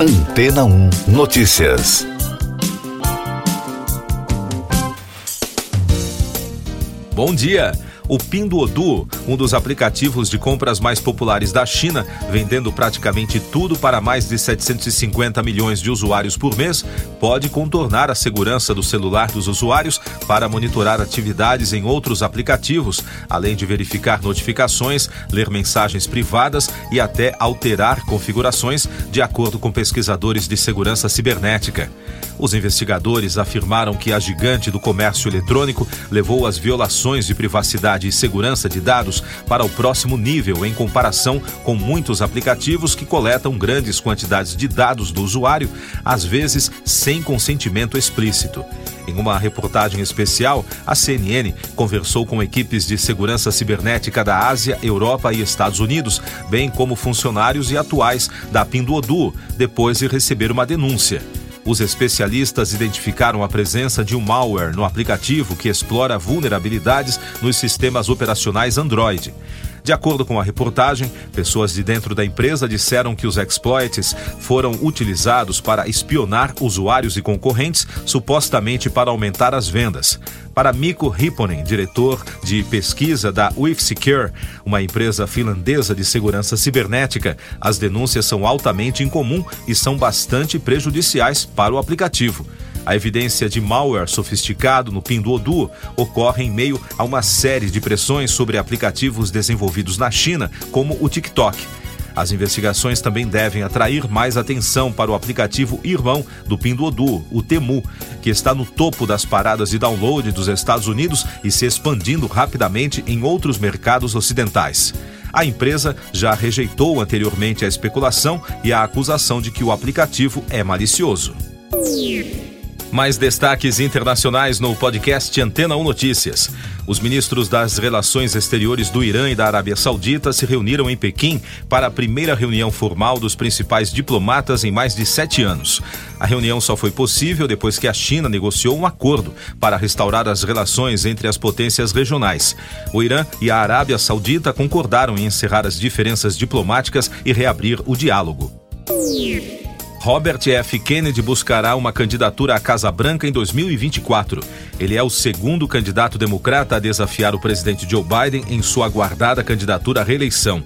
Antena 1 Notícias. Bom dia. O Pinduoduo, um dos aplicativos de compras mais populares da China, vendendo praticamente tudo para mais de 750 milhões de usuários por mês, pode contornar a segurança do celular dos usuários para monitorar atividades em outros aplicativos, além de verificar notificações, ler mensagens privadas e até alterar configurações, de acordo com pesquisadores de segurança cibernética. Os investigadores afirmaram que a gigante do comércio eletrônico levou as violações de privacidade e segurança de dados para o próximo nível em comparação com muitos aplicativos que coletam grandes quantidades de dados do usuário, às vezes sem consentimento explícito. Em uma reportagem especial, a CNN conversou com equipes de segurança cibernética da Ásia, Europa e Estados Unidos, bem como funcionários e atuais da Pinduoduo, depois de receber uma denúncia. Os especialistas identificaram a presença de um malware no aplicativo que explora vulnerabilidades nos sistemas operacionais Android. De acordo com a reportagem, pessoas de dentro da empresa disseram que os exploits foram utilizados para espionar usuários e concorrentes, supostamente para aumentar as vendas. Para Mikko Ripponen, diretor de pesquisa da WithSecure, uma empresa finlandesa de segurança cibernética, as denúncias são altamente incomum e são bastante prejudiciais para o aplicativo. A evidência de malware sofisticado no Pinduoduo ocorre em meio a uma série de pressões sobre aplicativos desenvolvidos na China, como o TikTok. As investigações também devem atrair mais atenção para o aplicativo irmão do Pinduoduo, o Temu, que está no topo das paradas de download dos Estados Unidos e se expandindo rapidamente em outros mercados ocidentais. A empresa já rejeitou anteriormente a especulação e a acusação de que o aplicativo é malicioso. Mais destaques internacionais no podcast Antena 1 Notícias. Os ministros das Relações Exteriores do Irã e da Arábia Saudita se reuniram em Pequim para a primeira reunião formal dos principais diplomatas em mais de sete anos. A reunião só foi possível depois que a China negociou um acordo para restaurar as relações entre as potências regionais. O Irã e a Arábia Saudita concordaram em encerrar as diferenças diplomáticas e reabrir o diálogo. Robert F. Kennedy buscará uma candidatura à Casa Branca em 2024. Ele é o segundo candidato democrata a desafiar o presidente Joe Biden em sua aguardada candidatura à reeleição.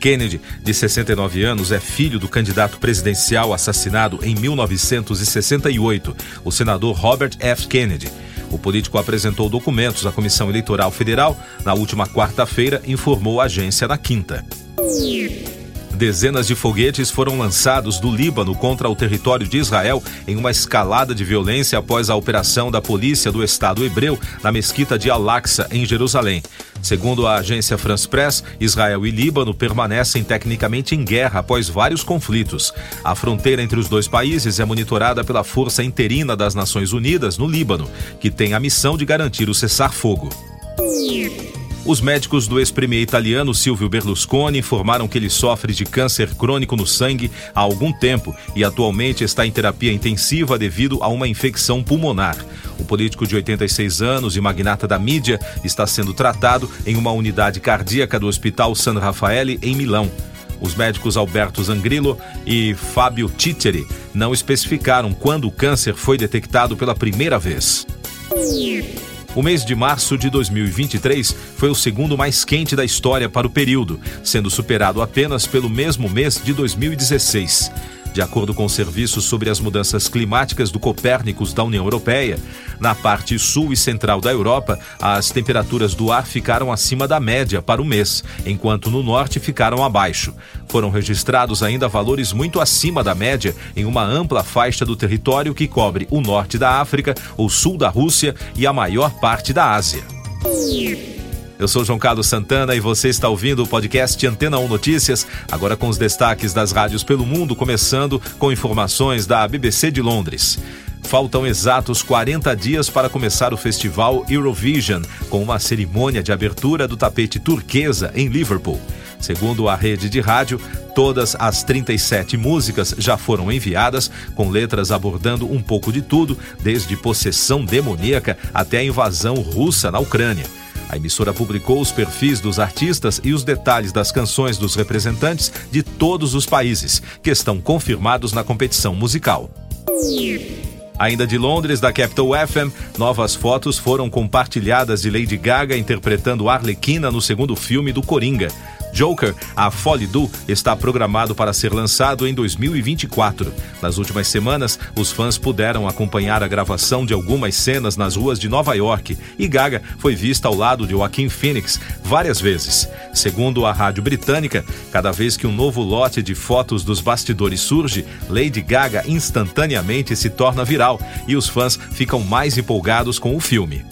Kennedy, de 69 anos, é filho do candidato presidencial assassinado em 1968, o senador Robert F. Kennedy. O político apresentou documentos à Comissão Eleitoral Federal na última quarta-feira, informou a agência na quinta. Dezenas de foguetes foram lançados do Líbano contra o território de Israel em uma escalada de violência após a operação da polícia do Estado hebreu na mesquita de Al-Aqsa, em Jerusalém. Segundo a agência France Press, Israel e Líbano permanecem tecnicamente em guerra após vários conflitos. A fronteira entre os dois países é monitorada pela Força Interina das Nações Unidas no Líbano, que tem a missão de garantir o cessar-fogo. Os médicos do ex-premier italiano Silvio Berlusconi informaram que ele sofre de câncer crônico no sangue há algum tempo e atualmente está em terapia intensiva devido a uma infecção pulmonar. O político de 86 anos e magnata da mídia está sendo tratado em uma unidade cardíaca do Hospital San Raffaele, em Milão. Os médicos Alberto Zangrillo e Fábio Titeri não especificaram quando o câncer foi detectado pela primeira vez. O mês de março de 2023 foi o segundo mais quente da história para o período, sendo superado apenas pelo mesmo mês de 2016. De acordo com o Serviço sobre as Mudanças Climáticas do Copérnicos da União Europeia, na parte sul e central da Europa, as temperaturas do ar ficaram acima da média para o mês, enquanto no norte ficaram abaixo. Foram registrados ainda valores muito acima da média em uma ampla faixa do território que cobre o norte da África, o sul da Rússia e a maior parte da Ásia. Eu sou João Carlos Santana e você está ouvindo o podcast Antena 1 Notícias, agora com os destaques das rádios pelo mundo, começando com informações da BBC de Londres. Faltam exatos 40 dias para começar o festival Eurovision, com uma cerimônia de abertura do tapete turquesa em Liverpool. Segundo a rede de rádio, todas as 37 músicas já foram enviadas, com letras abordando um pouco de tudo, desde possessão demoníaca até a invasão russa na Ucrânia. A emissora publicou os perfis dos artistas e os detalhes das canções dos representantes de todos os países, que estão confirmados na competição musical. Ainda de Londres, da Capital FM, novas fotos foram compartilhadas de Lady Gaga interpretando Arlequina no segundo filme do Coringa. Joker, a Folly Do, está programado para ser lançado em 2024. Nas últimas semanas, os fãs puderam acompanhar a gravação de algumas cenas nas ruas de Nova York e Gaga foi vista ao lado de Joaquin Phoenix várias vezes. Segundo a rádio britânica, cada vez que um novo lote de fotos dos bastidores surge, Lady Gaga instantaneamente se torna viral e os fãs ficam mais empolgados com o filme.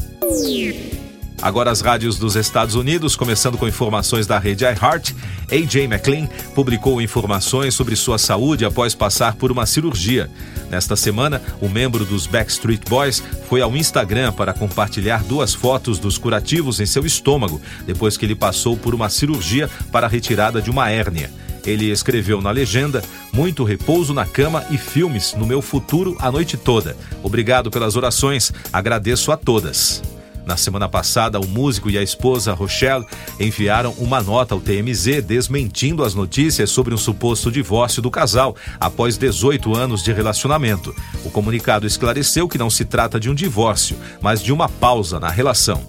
Agora as rádios dos Estados Unidos, começando com informações da rede iHeart, AJ McLean publicou informações sobre sua saúde após passar por uma cirurgia. Nesta semana, o membro dos Backstreet Boys foi ao Instagram para compartilhar duas fotos dos curativos em seu estômago, depois que ele passou por uma cirurgia para a retirada de uma hérnia. Ele escreveu na legenda: Muito repouso na cama e filmes no meu futuro a noite toda. Obrigado pelas orações, agradeço a todas. Na semana passada, o músico e a esposa Rochelle enviaram uma nota ao TMZ desmentindo as notícias sobre um suposto divórcio do casal após 18 anos de relacionamento. O comunicado esclareceu que não se trata de um divórcio, mas de uma pausa na relação.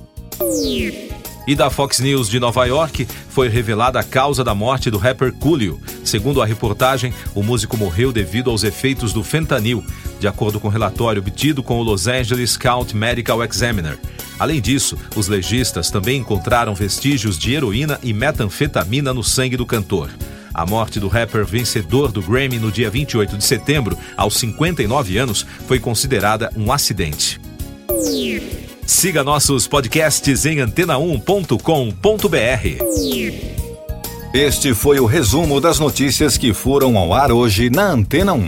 E da Fox News de Nova York foi revelada a causa da morte do rapper Coolio. Segundo a reportagem, o músico morreu devido aos efeitos do fentanil, de acordo com o relatório obtido com o Los Angeles County Medical Examiner. Além disso, os legistas também encontraram vestígios de heroína e metanfetamina no sangue do cantor. A morte do rapper vencedor do Grammy no dia 28 de setembro, aos 59 anos, foi considerada um acidente. Siga nossos podcasts em antena1.com.br. Este foi o resumo das notícias que foram ao ar hoje na Antena 1.